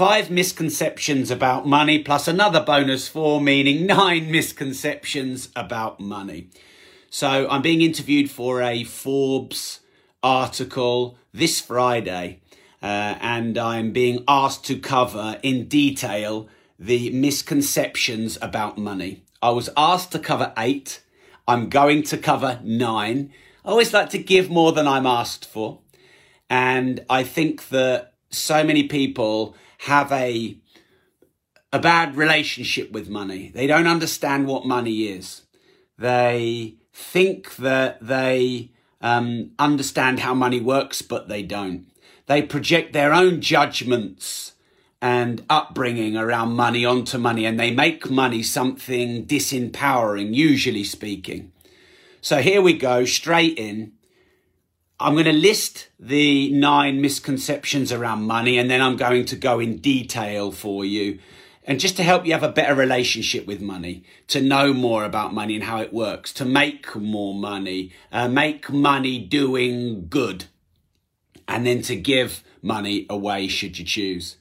five misconceptions about money plus another bonus four, meaning nine misconceptions about money. So I'm being interviewed for a Forbes article this Friday, uh, and I'm being asked to cover in detail the misconceptions about money. I was asked to cover eight. I'm going to cover nine. I always like to give more than I'm asked for. And I think that so many people have a a bad relationship with money. They don't understand what money is. They think that they um, understand how money works, but they don't. They project their own judgments and upbringing around money onto money, and they make money something disempowering, usually speaking. So here we go, straight in. I'm going to list the nine misconceptions around money and then I'm going to go in detail for you. And just to help you have a better relationship with money, to know more about money and how it works, to make more money, uh, make money doing good, and then to give money away should you choose.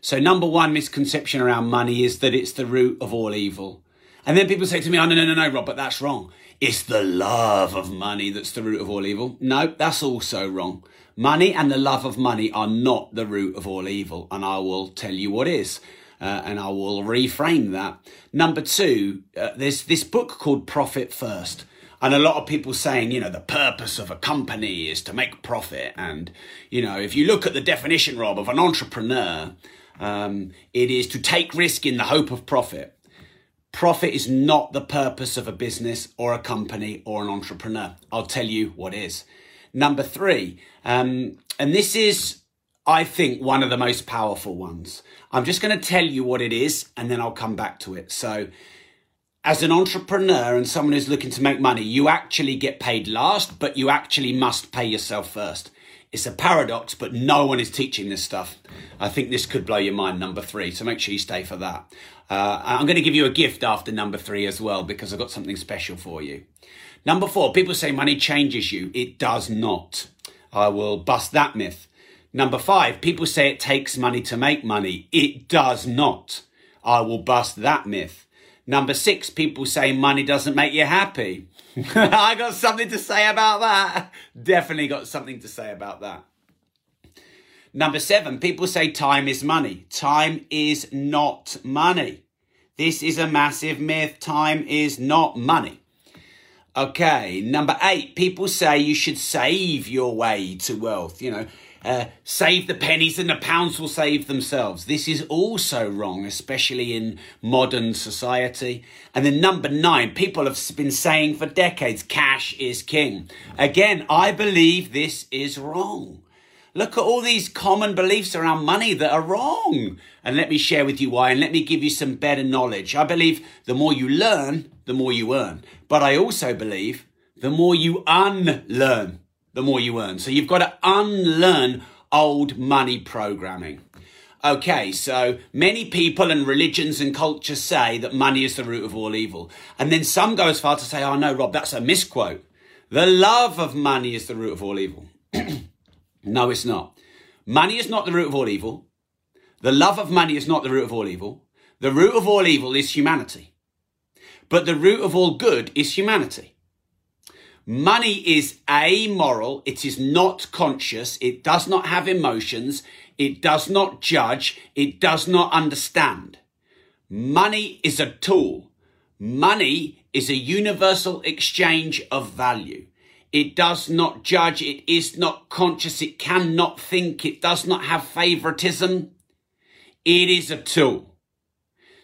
So, number one misconception around money is that it's the root of all evil. And then people say to me, oh, no, no, no, no, Rob, but that's wrong. It's the love of money that's the root of all evil. No, that's also wrong. Money and the love of money are not the root of all evil. And I will tell you what is. Uh, and I will reframe that. Number two, uh, there's this book called Profit First. And a lot of people saying, you know, the purpose of a company is to make profit. And, you know, if you look at the definition, Rob, of an entrepreneur, um, it is to take risk in the hope of profit. Profit is not the purpose of a business or a company or an entrepreneur. I'll tell you what is. Number three, um, and this is, I think, one of the most powerful ones. I'm just going to tell you what it is and then I'll come back to it. So, as an entrepreneur and someone who's looking to make money, you actually get paid last, but you actually must pay yourself first. It's a paradox, but no one is teaching this stuff. I think this could blow your mind, number three. So make sure you stay for that. Uh, I'm going to give you a gift after number three as well, because I've got something special for you. Number four, people say money changes you. It does not. I will bust that myth. Number five, people say it takes money to make money. It does not. I will bust that myth. Number six, people say money doesn't make you happy. I got something to say about that. Definitely got something to say about that. Number seven, people say time is money. Time is not money. This is a massive myth. Time is not money. Okay, number eight, people say you should save your way to wealth. You know, uh, save the pennies and the pounds will save themselves. This is also wrong, especially in modern society. And then number nine, people have been saying for decades, cash is king. Again, I believe this is wrong. Look at all these common beliefs around money that are wrong. And let me share with you why, and let me give you some better knowledge. I believe the more you learn, the more you earn. But I also believe the more you unlearn, the more you earn. So you've got to unlearn old money programming. Okay, so many people and religions and cultures say that money is the root of all evil. And then some go as far to say, oh no, Rob, that's a misquote. The love of money is the root of all evil. no, it's not. Money is not the root of all evil. The love of money is not the root of all evil. The root of all evil is humanity. But the root of all good is humanity. Money is amoral. It is not conscious. It does not have emotions. It does not judge. It does not understand. Money is a tool. Money is a universal exchange of value. It does not judge. It is not conscious. It cannot think. It does not have favoritism. It is a tool.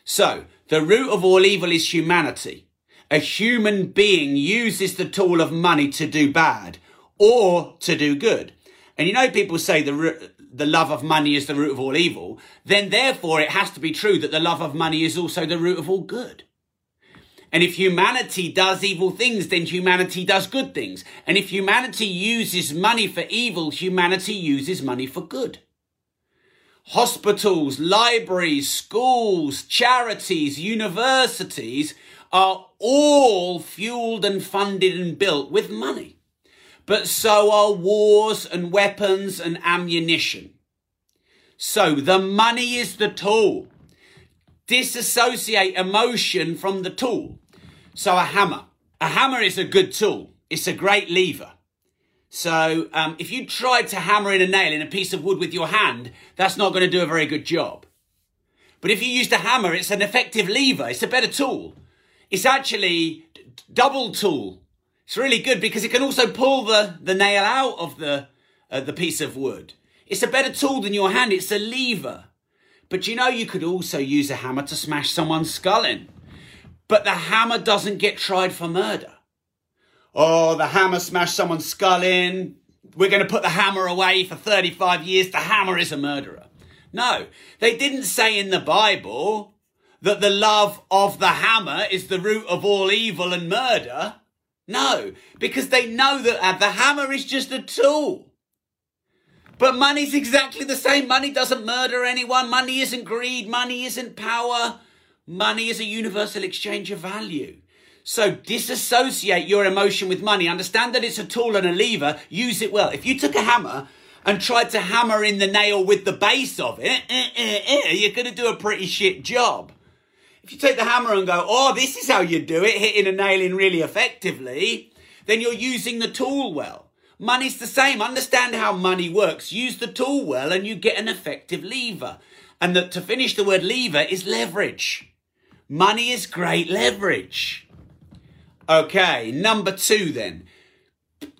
So the root of all evil is humanity a human being uses the tool of money to do bad or to do good. And you know, people say the, the love of money is the root of all evil. Then therefore it has to be true that the love of money is also the root of all good. And if humanity does evil things, then humanity does good things. And if humanity uses money for evil, humanity uses money for good. Hospitals, libraries, schools, charities, universities are all fueled and funded and built with money. But so are wars and weapons and ammunition. So the money is the tool. Disassociate emotion from the tool. So a hammer. A hammer is a good tool. It's a great lever. So um, if you tried to hammer in a nail in a piece of wood with your hand, that's not going to do a very good job. But if you used a hammer, it's an effective lever. It's a better tool. It's actually double tool. It's really good because it can also pull the, the nail out of the, uh, the piece of wood. It's a better tool than your hand. It's a lever. But you know, you could also use a hammer to smash someone's skull in. But the hammer doesn't get tried for murder. Oh, the hammer smashed someone's skull in. We're going to put the hammer away for 35 years. The hammer is a murderer. No, they didn't say in the Bible that the love of the hammer is the root of all evil and murder. No, because they know that uh, the hammer is just a tool. But money's exactly the same. Money doesn't murder anyone. Money isn't greed. Money isn't power. Money is a universal exchange of value. So disassociate your emotion with money. Understand that it's a tool and a lever. Use it well. If you took a hammer and tried to hammer in the nail with the base of it, eh, eh, eh, you're going to do a pretty shit job. If you take the hammer and go, oh, this is how you do it, hitting a nail in really effectively, then you're using the tool well. Money's the same. Understand how money works. Use the tool well and you get an effective lever. And that to finish the word lever is leverage. Money is great leverage. Okay, number two then.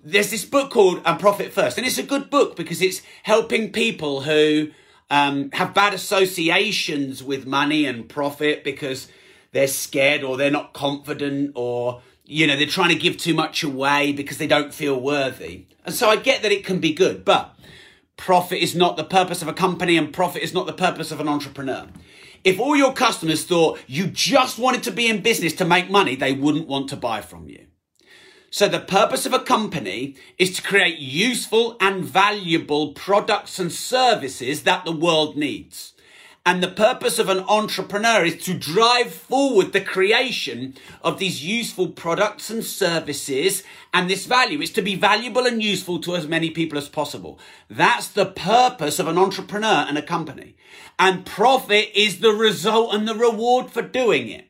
There's this book called um, Profit First, and it's a good book because it's helping people who um, have bad associations with money and profit because they're scared or they're not confident or you know, they're trying to give too much away because they don't feel worthy. And so I get that it can be good, but profit is not the purpose of a company and profit is not the purpose of an entrepreneur. If all your customers thought you just wanted to be in business to make money, they wouldn't want to buy from you. So the purpose of a company is to create useful and valuable products and services that the world needs. And the purpose of an entrepreneur is to drive forward the creation of these useful products and services and this value. is to be valuable and useful to as many people as possible. That's the purpose of an entrepreneur and a company. And profit is the result and the reward for doing it.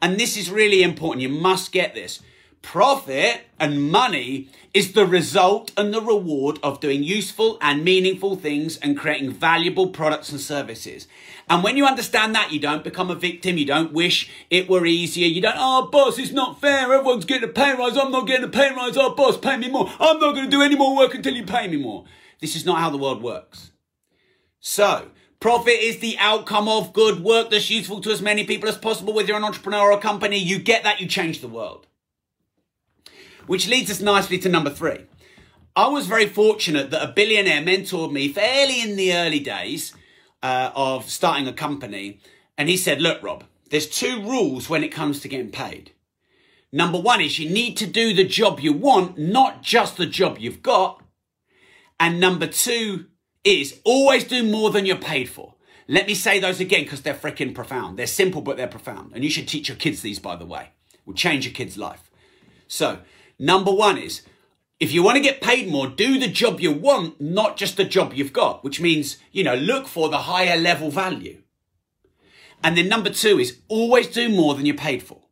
And this is really important. You must get this. Profit and money is the result and the reward of doing useful and meaningful things and creating valuable products and services. And when you understand that, you don't become a victim. You don't wish it were easier. You don't, oh, boss, it's not fair. Everyone's getting a pay rise. I'm not getting a pay rise. Oh, boss, pay me more. I'm not going to do any more work until you pay me more. This is not how the world works. So, Profit is the outcome of good work that's useful to as many people as possible. Whether you're an entrepreneur or a company, you get that, you change the world. Which leads us nicely to number three. I was very fortunate that a billionaire mentored me fairly in the early days uh, of starting a company. And he said, Look, Rob, there's two rules when it comes to getting paid. Number one is you need to do the job you want, not just the job you've got. And number two is always do more than you're paid for. Let me say those again because they're freaking profound. They're simple, but they're profound. And you should teach your kids these, by the way. It will change your kid's life. So, Number one is if you want to get paid more, do the job you want, not just the job you've got, which means, you know, look for the higher level value. And then number two is always do more than you're paid for.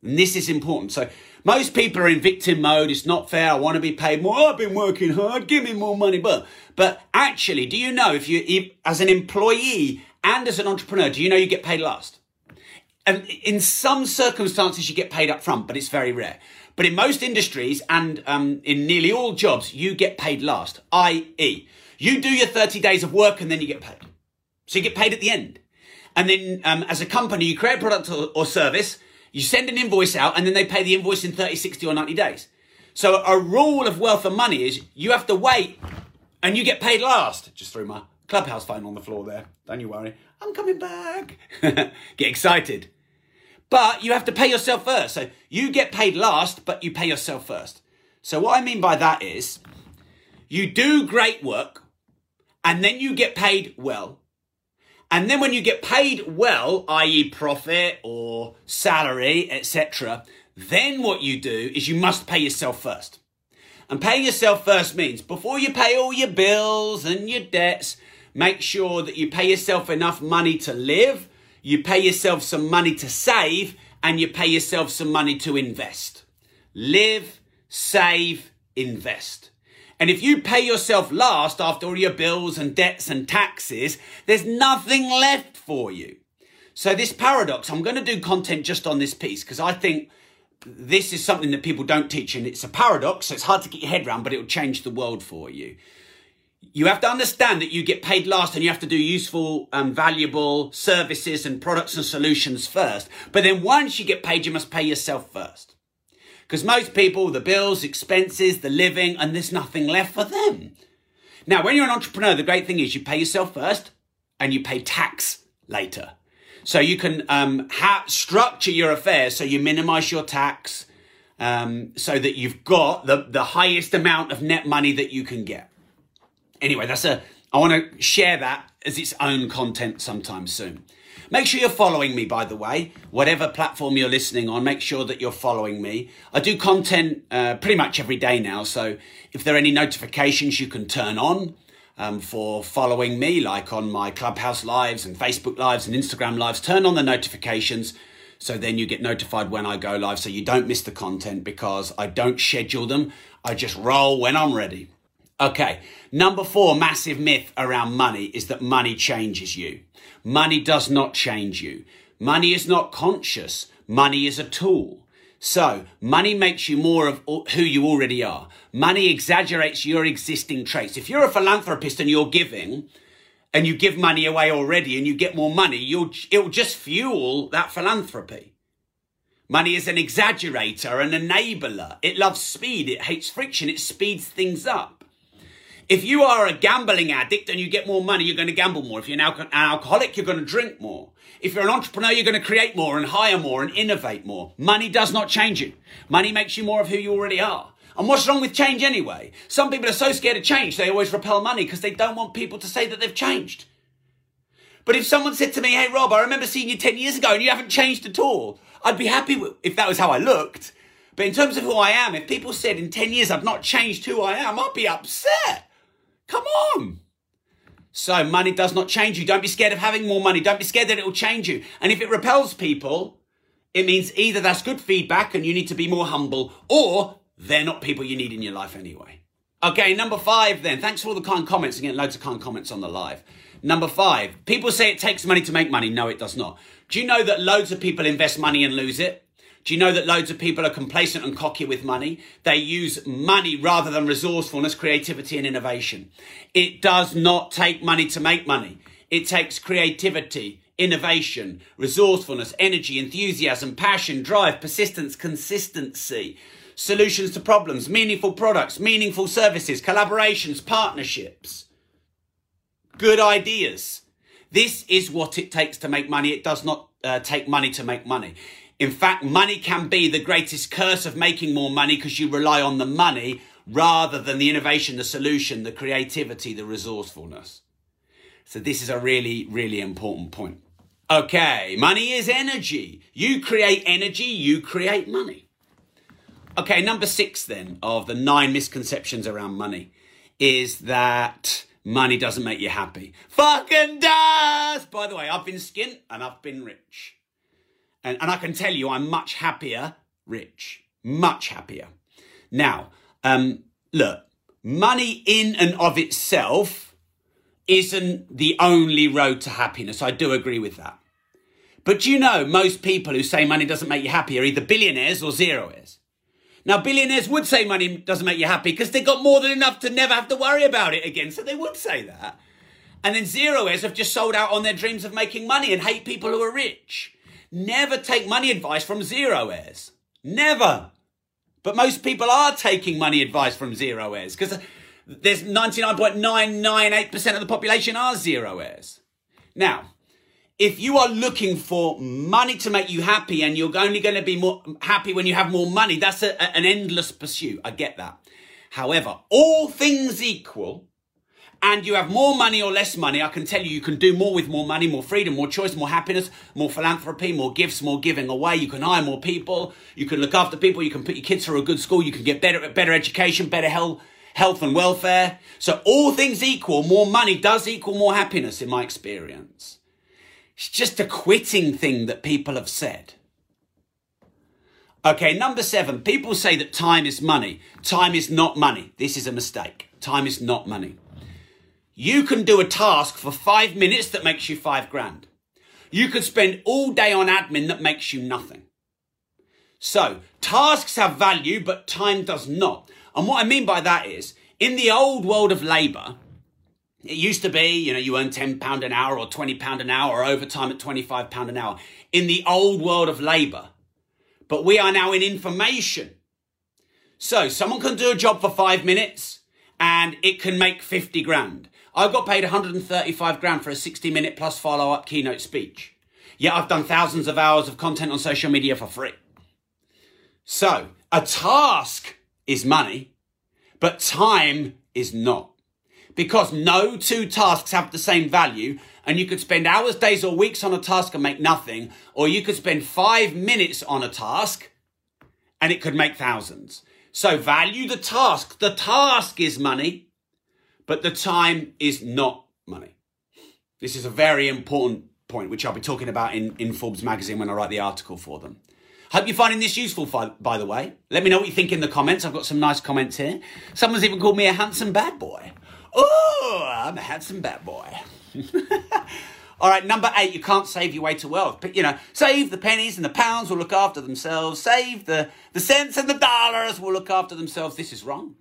And this is important. So most people are in victim mode. It's not fair. I want to be paid more. I've been working hard. Give me more money. But, but actually, do you know if you, if, as an employee and as an entrepreneur, do you know you get paid last? And in some circumstances, you get paid up front, but it's very rare. But in most industries and um, in nearly all jobs, you get paid last, i.e., you do your 30 days of work and then you get paid. So you get paid at the end. And then um, as a company, you create a product or, or service, you send an invoice out, and then they pay the invoice in 30, 60, or 90 days. So a rule of wealth and money is you have to wait and you get paid last. Just threw my clubhouse phone on the floor there. Don't you worry. I'm coming back. get excited. But you have to pay yourself first. So you get paid last, but you pay yourself first. So what I mean by that is you do great work and then you get paid well. And then when you get paid well, i.e. profit or salary, etc., then what you do is you must pay yourself first. And paying yourself first means before you pay all your bills and your debts, Make sure that you pay yourself enough money to live, you pay yourself some money to save, and you pay yourself some money to invest. Live, save, invest. And if you pay yourself last after all your bills and debts and taxes, there's nothing left for you. So this paradox, I'm going to do content just on this piece because I think this is something that people don't teach and it's a paradox. So it's hard to get your head around, but it will change the world for you. You have to understand that you get paid last and you have to do useful and valuable services and products and solutions first. But then once you get paid, you must pay yourself first. Because most people, the bills, expenses, the living, and there's nothing left for them. Now, when you're an entrepreneur, the great thing is you pay yourself first and you pay tax later. So you can um, ha- structure your affairs so you minimize your tax um, so that you've got the, the highest amount of net money that you can get. Anyway, that's a, I want to share that as its own content sometime soon. Make sure you're following me, by the way, whatever platform you're listening on, make sure that you're following me. I do content uh, pretty much every day now, so if there are any notifications you can turn on um, for following me, like on my Clubhouse lives and Facebook lives and Instagram lives, turn on the notifications so then you get notified when I go live so you don't miss the content because I don't schedule them. I just roll when I'm ready. Okay, number four massive myth around money is that money changes you. Money does not change you. Money is not conscious. Money is a tool. So, money makes you more of who you already are. Money exaggerates your existing traits. If you're a philanthropist and you're giving, and you give money away already and you get more money, you'll, it'll just fuel that philanthropy. Money is an exaggerator, an enabler. It loves speed. It hates friction. It speeds things up. If you are a gambling addict and you get more money, you're going to gamble more. If you're an, alcoholic, you're going to drink more. If you're an entrepreneur, you're going to create more and hire more and innovate more. Money does not change you. Money makes you more of who you already are. And what's wrong with change anyway? Some people are so scared of change, they always repel money because they don't want people to say that they've changed. But if someone said to me, hey, Rob, I remember seeing you 10 years ago and you haven't changed at all, I'd be happy with, if that was how I looked. But in terms of who I am, if people said in 10 years I've not changed who I am, I'd be upset. Come on. So money does not change you. Don't be scared of having more money. Don't be scared that it will change you. And if it repels people, it means either that's good feedback and you need to be more humble, or they're not people you need in your life anyway. Okay, number five then. Thanks for all the kind comments and getting loads of kind comments on the live. Number five, people say it takes money to make money. No, it does not. Do you know that loads of people invest money and lose it? Do you know that loads of people are complacent and cocky with money? They use money rather than resourcefulness, creativity, and innovation. It does not take money to make money. It takes creativity, innovation, resourcefulness, energy, enthusiasm, passion, drive, persistence, consistency, solutions to problems, meaningful products, meaningful services, collaborations, partnerships, good ideas. This is what it takes to make money. It does not uh, take money to make money. In fact, money can be the greatest curse of making more money because you rely on the money rather than the innovation, the solution, the creativity, the resourcefulness. So this is a really, really important point. Okay, money is energy. You create energy, you create money. Okay, number six then of the nine misconceptions around money is that money doesn't make you happy. Fucking does! By the way, I've been skint and I've been rich. And, and I can tell you, I'm much happier rich. Much happier. Now, um, look, money in and of itself isn't the only road to happiness. I do agree with that. But you know, most people who say money doesn't make you happy are either billionaires or zeroers. Now, billionaires would say money doesn't make you happy because they've got more than enough to never have to worry about it again. So they would say that. And then zeroers have just sold out on their dreams of making money and hate people who are rich. Never take money advice from zeroers. Never. But most people are taking money advice from zeroers because there's 99.998% of the population are zeroers. Now, if you are looking for money to make you happy and you're only going to be more happy when you have more money, that's a, an endless pursuit. I get that. However, all things equal, and you have more money or less money, I can tell you, you can do more with more money, more freedom, more choice, more happiness, more philanthropy, more gifts, more giving away. You can hire more people. You can look after people. You can put your kids through a good school. You can get better, better education, better health, health and welfare. So all things equal, more money does equal more happiness in my experience. It's just a quitting thing that people have said. Okay, number seven, people say that time is money. Time is not money. This is a mistake. Time is not money. You can do a task for five minutes that makes you five grand. You could spend all day on admin that makes you nothing. So, tasks have value, but time does not. And what I mean by that is, in the old world of labour, it used to be, you know, you earn £10 an hour or £20 an hour or overtime at £25 an hour. In the old world of labour, but we are now in information. So someone can do a job for five minutes and it can make 50 grand. I got paid 135 grand for a 60 minute plus follow up keynote speech. Yet I've done thousands of hours of content on social media for free. So a task is money, but time is not. Because no two tasks have the same value and you could spend hours, days, or weeks on a task and make nothing, or you could spend five minutes on a task and it could make thousands. So value the task. The task is money, but the time is not money. This is a very important point, which I'll be talking about in, in Forbes magazine when I write the article for them. Hope you're finding this useful, by the way. Let me know what you think in the comments. I've got some nice comments here. Someone's even called me a handsome bad boy. Oh, I'm a handsome bad boy. All right, number eight, you can't save your way to wealth. But, you know, save the pennies and the pounds will look after themselves. Save the, the cents and the dollars will look after themselves. This is wrong.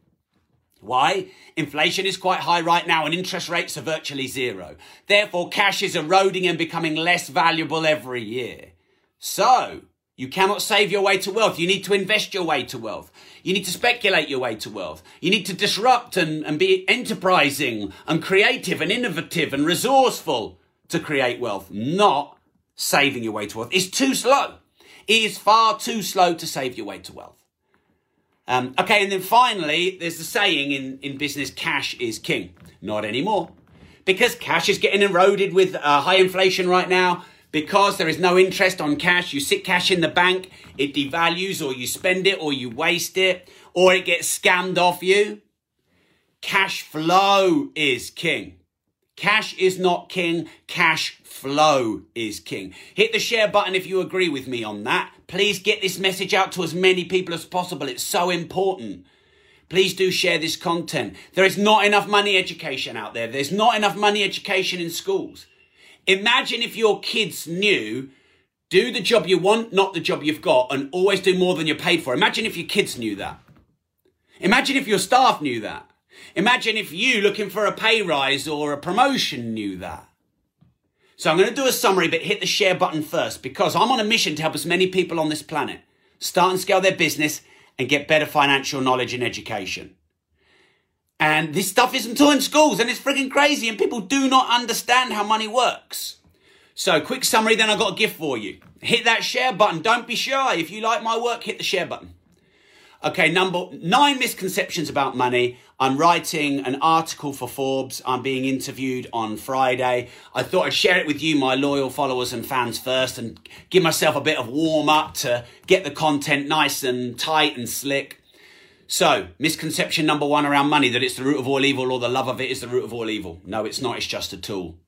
Why? Inflation is quite high right now and interest rates are virtually zero. Therefore, cash is eroding and becoming less valuable every year. So, you cannot save your way to wealth. You need to invest your way to wealth. You need to speculate your way to wealth. You need to disrupt and, and be enterprising and creative and innovative and resourceful to create wealth, not saving your way to wealth. It's too slow. It is far too slow to save your way to wealth. Um, okay, and then finally, there's the saying in, in business cash is king. Not anymore. Because cash is getting eroded with uh, high inflation right now because there is no interest on cash, you sit cash in the bank, it devalues, or you spend it, or you waste it, or it gets scammed off you. Cash flow is king. Cash is not king, cash flow is king. Hit the share button if you agree with me on that. Please get this message out to as many people as possible. It's so important. Please do share this content. There is not enough money education out there. There's not enough money education in schools. Imagine if your kids knew do the job you want, not the job you've got, and always do more than you're paid for. Imagine if your kids knew that. Imagine if your staff knew that. Imagine if you looking for a pay rise or a promotion knew that. So I'm going to do a summary, but hit the share button first because I'm on a mission to help as many people on this planet start and scale their business and get better financial knowledge and education. And this stuff isn't taught in schools and it's freaking crazy and people do not understand how money works. So quick summary, then I've got a gift for you. Hit that share button. Don't be shy. If you like my work, hit the share button. Okay, number nine misconceptions about money. I'm writing an article for Forbes. I'm being interviewed on Friday. I thought I'd share it with you, my loyal followers and fans first, and give myself a bit of warm up to get the content nice and tight and slick. So, misconception number one around money that it's the root of all evil or the love of it is the root of all evil. No, it's not. It's just a tool.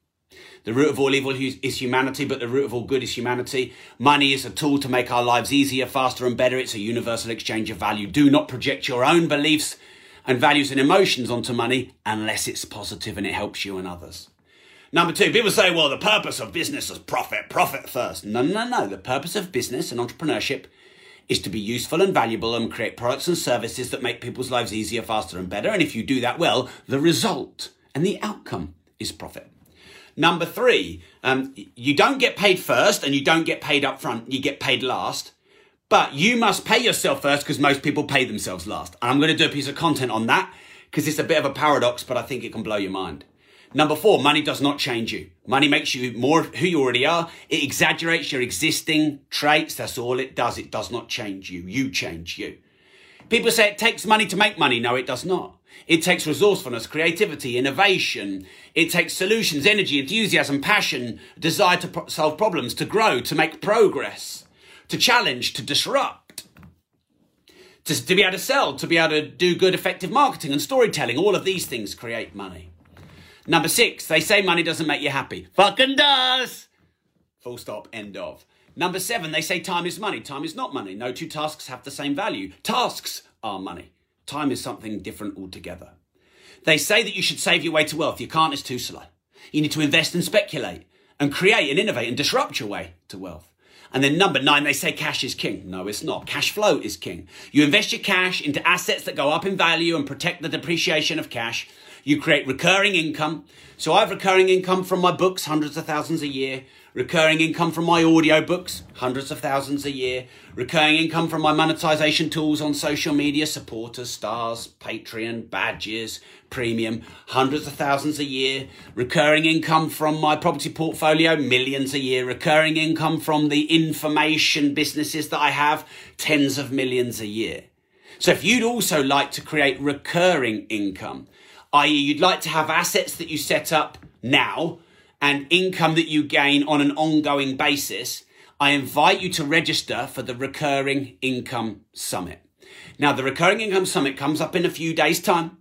The root of all evil is humanity, but the root of all good is humanity. Money is a tool to make our lives easier, faster, and better. It's a universal exchange of value. Do not project your own beliefs and values and emotions onto money unless it's positive and it helps you and others. Number two, people say, well, the purpose of business is profit, profit first. No, no, no. The purpose of business and entrepreneurship is to be useful and valuable and create products and services that make people's lives easier, faster, and better. And if you do that well, the result and the outcome is profit. Number three, um, you don't get paid first and you don't get paid up front, you get paid last. But you must pay yourself first because most people pay themselves last. And I'm going to do a piece of content on that because it's a bit of a paradox, but I think it can blow your mind. Number four, money does not change you. Money makes you more who you already are. It exaggerates your existing traits. That's all it does. It does not change you. You change you. People say it takes money to make money. No, it does not. It takes resourcefulness, creativity, innovation. It takes solutions, energy, enthusiasm, passion, desire to pro- solve problems, to grow, to make progress, to challenge, to disrupt. to, to be able to sell, to be able to do good, effective marketing and storytelling. All of these things create money. Number six, they say money doesn't make you happy. Fucking does! Full stop, end of. Number seven, they say time is money. Time is not money. No two tasks have the same value. Tasks are money. Time is something different altogether. They say that you should save your way to wealth. You can't, it's too slow. You need to invest and speculate and create and innovate and disrupt your way to wealth. And then number nine, they say cash is king. No, it's not. Cash flow is king. You invest your cash into assets that go up in value and protect the depreciation of cash. You create recurring income. So I have recurring income from my books, hundreds of thousands a year recurring income from my audiobooks, hundreds of thousands a year, recurring income from my monetization tools on social media, supporters, stars, Patreon, badges, premium, hundreds of thousands a year, recurring income from my property portfolio, millions a year, recurring income from the information businesses that I have, tens of millions a year. So if you'd also like to create recurring income, i.e., you'd like to have assets that you set up now and income that you gain on an ongoing basis, I invite you to register for the Recurring Income Summit. Now, the Recurring Income Summit comes up in a few days' time.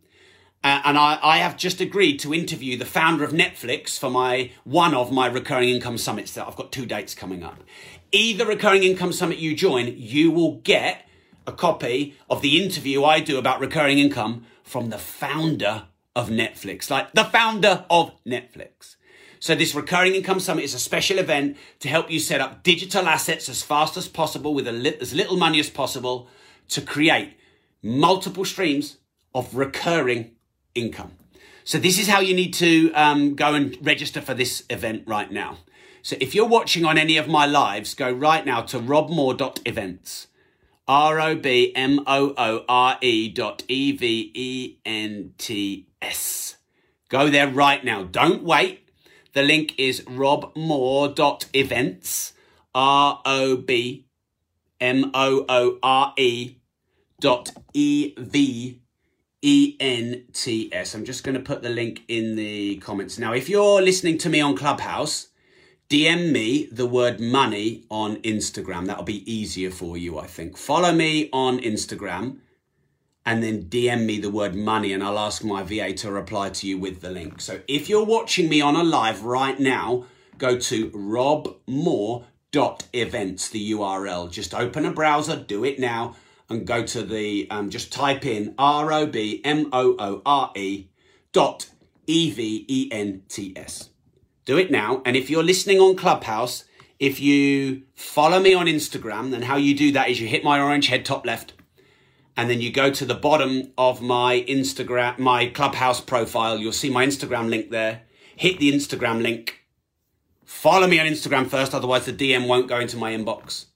Uh, and I, I, have just agreed to interview the founder of Netflix for my one of my recurring income summits that I've got two dates coming up. Either recurring income summit you join, you will get a copy of the interview I do about recurring income from the founder of Netflix, like the founder of Netflix. So this recurring income summit is a special event to help you set up digital assets as fast as possible with li- as little money as possible to create multiple streams of recurring income. So this is how you need to um, go and register for this event right now. So if you're watching on any of my lives, go right now to robmoore.events. R-O-B-M-O-O-R-E dot E-V-E-N-T-S. Go there right now. Don't wait. The link is robmoore.events, R O B M O O R E dot E V E N T S. I'm just going to put the link in the comments. Now, if you're listening to me on Clubhouse, DM me the word money on Instagram. That'll be easier for you, I think. Follow me on Instagram and then DM me the word money and I'll ask my VA to reply to you with the link. So if you're watching me on a live right now, go to robmoore.events, the URL. Just open a browser, do it now, and go to the, um, just type in R O B M O O R E dot E V E N T S. Do it now. And if you're listening on Clubhouse, if you follow me on Instagram, then how you do that is you hit my orange head top left and then you go to the bottom of my Instagram, my Clubhouse profile. You'll see my Instagram link there. Hit the Instagram link. Follow me on Instagram first, otherwise the DM won't go into my inbox.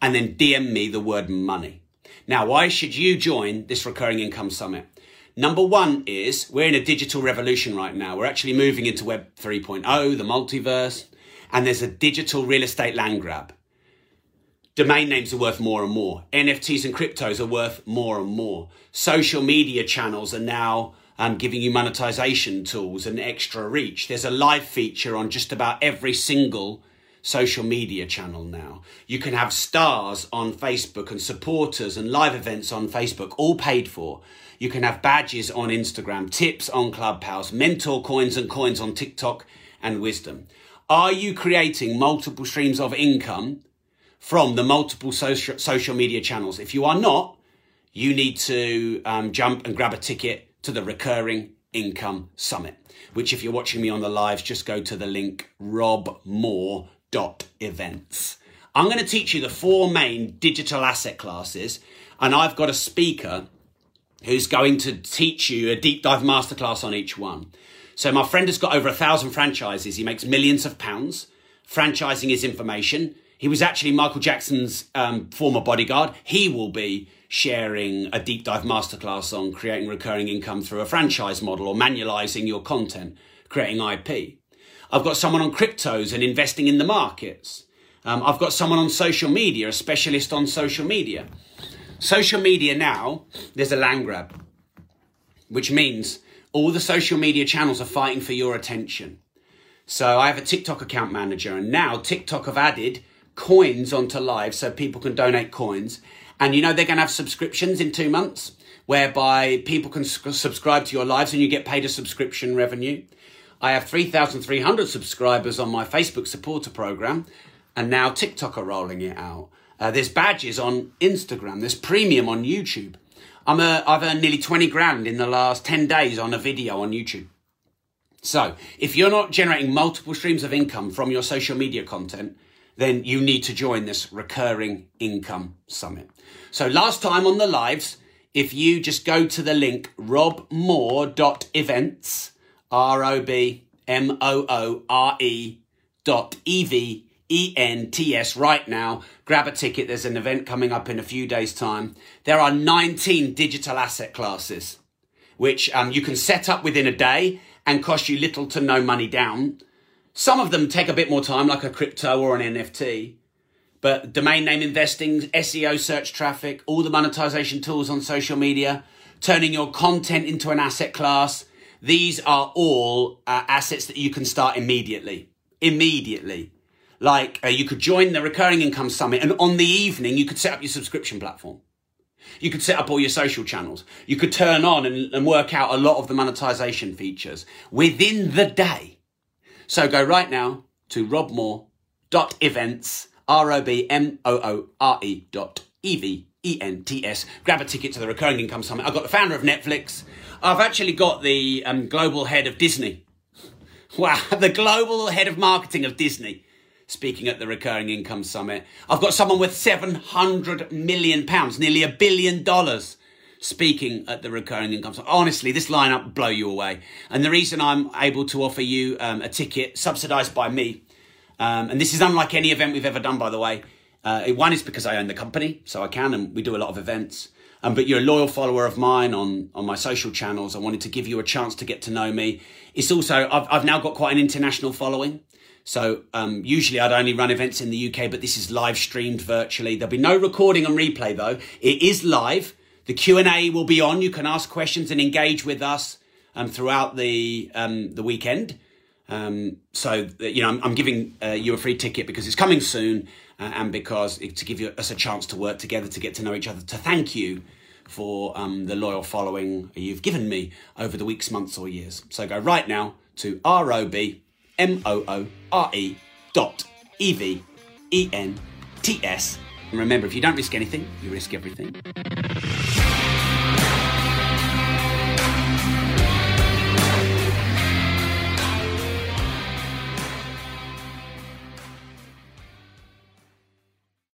And then DM me the word money. Now, why should you join this recurring income summit? Number one is we're in a digital revolution right now. We're actually moving into Web 3.0, the multiverse, and there's a digital real estate land grab domain names are worth more and more. NFTs and cryptos are worth more and more. Social media channels are now um, giving you monetization tools and extra reach. There's a live feature on just about every single social media channel now. You can have stars on Facebook and supporters and live events on Facebook, all paid for. You can have badges on Instagram, tips on Clubhouse, mentor coins and coins on TikTok and wisdom. Are you creating multiple streams of income from the multiple social, social media channels. If you are not, you need to um, jump and grab a ticket to the Recurring Income Summit, which, if you're watching me on the lives, just go to the link robmoore.events. I'm going to teach you the four main digital asset classes, and I've got a speaker who's going to teach you a deep dive masterclass on each one. So, my friend has got over a thousand franchises. He makes millions of pounds franchising his information he was actually Michael Jackson's um, former bodyguard. He will be sharing a deep dive masterclass on creating recurring income through a franchise model or manualizing your content, creating IP. I've got someone on cryptos and investing in the markets. Um, I've got someone on social media, a specialist on social media. Social media now, there's a land grab, which means all the social media channels are fighting for your attention. So I have a TikTok account manager, and now TikTok have added coins onto live so people can donate coins. And you know they're going to have subscriptions in two months whereby people can subscribe to your lives and you get paid a subscription revenue. I have 3,300 subscribers on my Facebook supporter program, and now TikTok are rolling it out. Uh, there's badges on Instagram, there's premium on YouTube. I'm a, I've earned nearly 20 grand in the last 10 days on a video on YouTube. So, if you're not generating multiple streams of income from your social media content, then you need to join this recurring income summit. So, last time on the lives, if you just go to the link robmoore.events, R O B M O O R E dot E V E N T S right now. Grab a ticket. There's an event coming up in a few days' time. There are 19 digital asset classes, which um, you can set up within a day and cost you little to no money down. Some of them take a bit more time, like a crypto or an NFT. But domain name investing, SEO search traffic, all the monetization tools on social media, turning your content into an asset class. These are all uh, assets that you can start immediately. Immediately. Like uh, you could join the recurring income summit and on the evening you could set up your subscription platform. You could set up all your social channels. You could turn on and, and work out a lot of the monetization features within the day. So go right now to robmoore.events, R-O-B-M-O-O-R-E dot E-V-E-N-T-S. Grab a ticket to the Recurring Income Summit. I've got the founder of Netflix. I've actually got the um, global head of Disney. Wow, the global head of marketing of Disney speaking at the Recurring Income Summit. I've got someone with 700 million pounds, nearly a billion dollars, speaking at the Recurring Income Summit. Honestly, this lineup blow you away. And the reason I'm able to offer you um, a ticket subsidized by me, um, and this is unlike any event we've ever done, by the way. Uh, one is because I own the company, so I can, and we do a lot of events. Um, but you're a loyal follower of mine on, on my social channels. I wanted to give you a chance to get to know me. It's also, I've, I've now got quite an international following. So um, usually I'd only run events in the UK, but this is live streamed virtually. There'll be no recording and replay though. It is live. The Q&A will be on. You can ask questions and engage with us um, throughout the, um, the weekend. Um, so, you know, I'm, I'm giving uh, you a free ticket because it's coming soon uh, and because it, to give you, us a chance to work together, to get to know each other, to thank you for um, the loyal following you've given me over the weeks, months, or years. So go right now to ROB M O O R E dot E V E N T S. And remember, if you don't risk anything, you risk everything.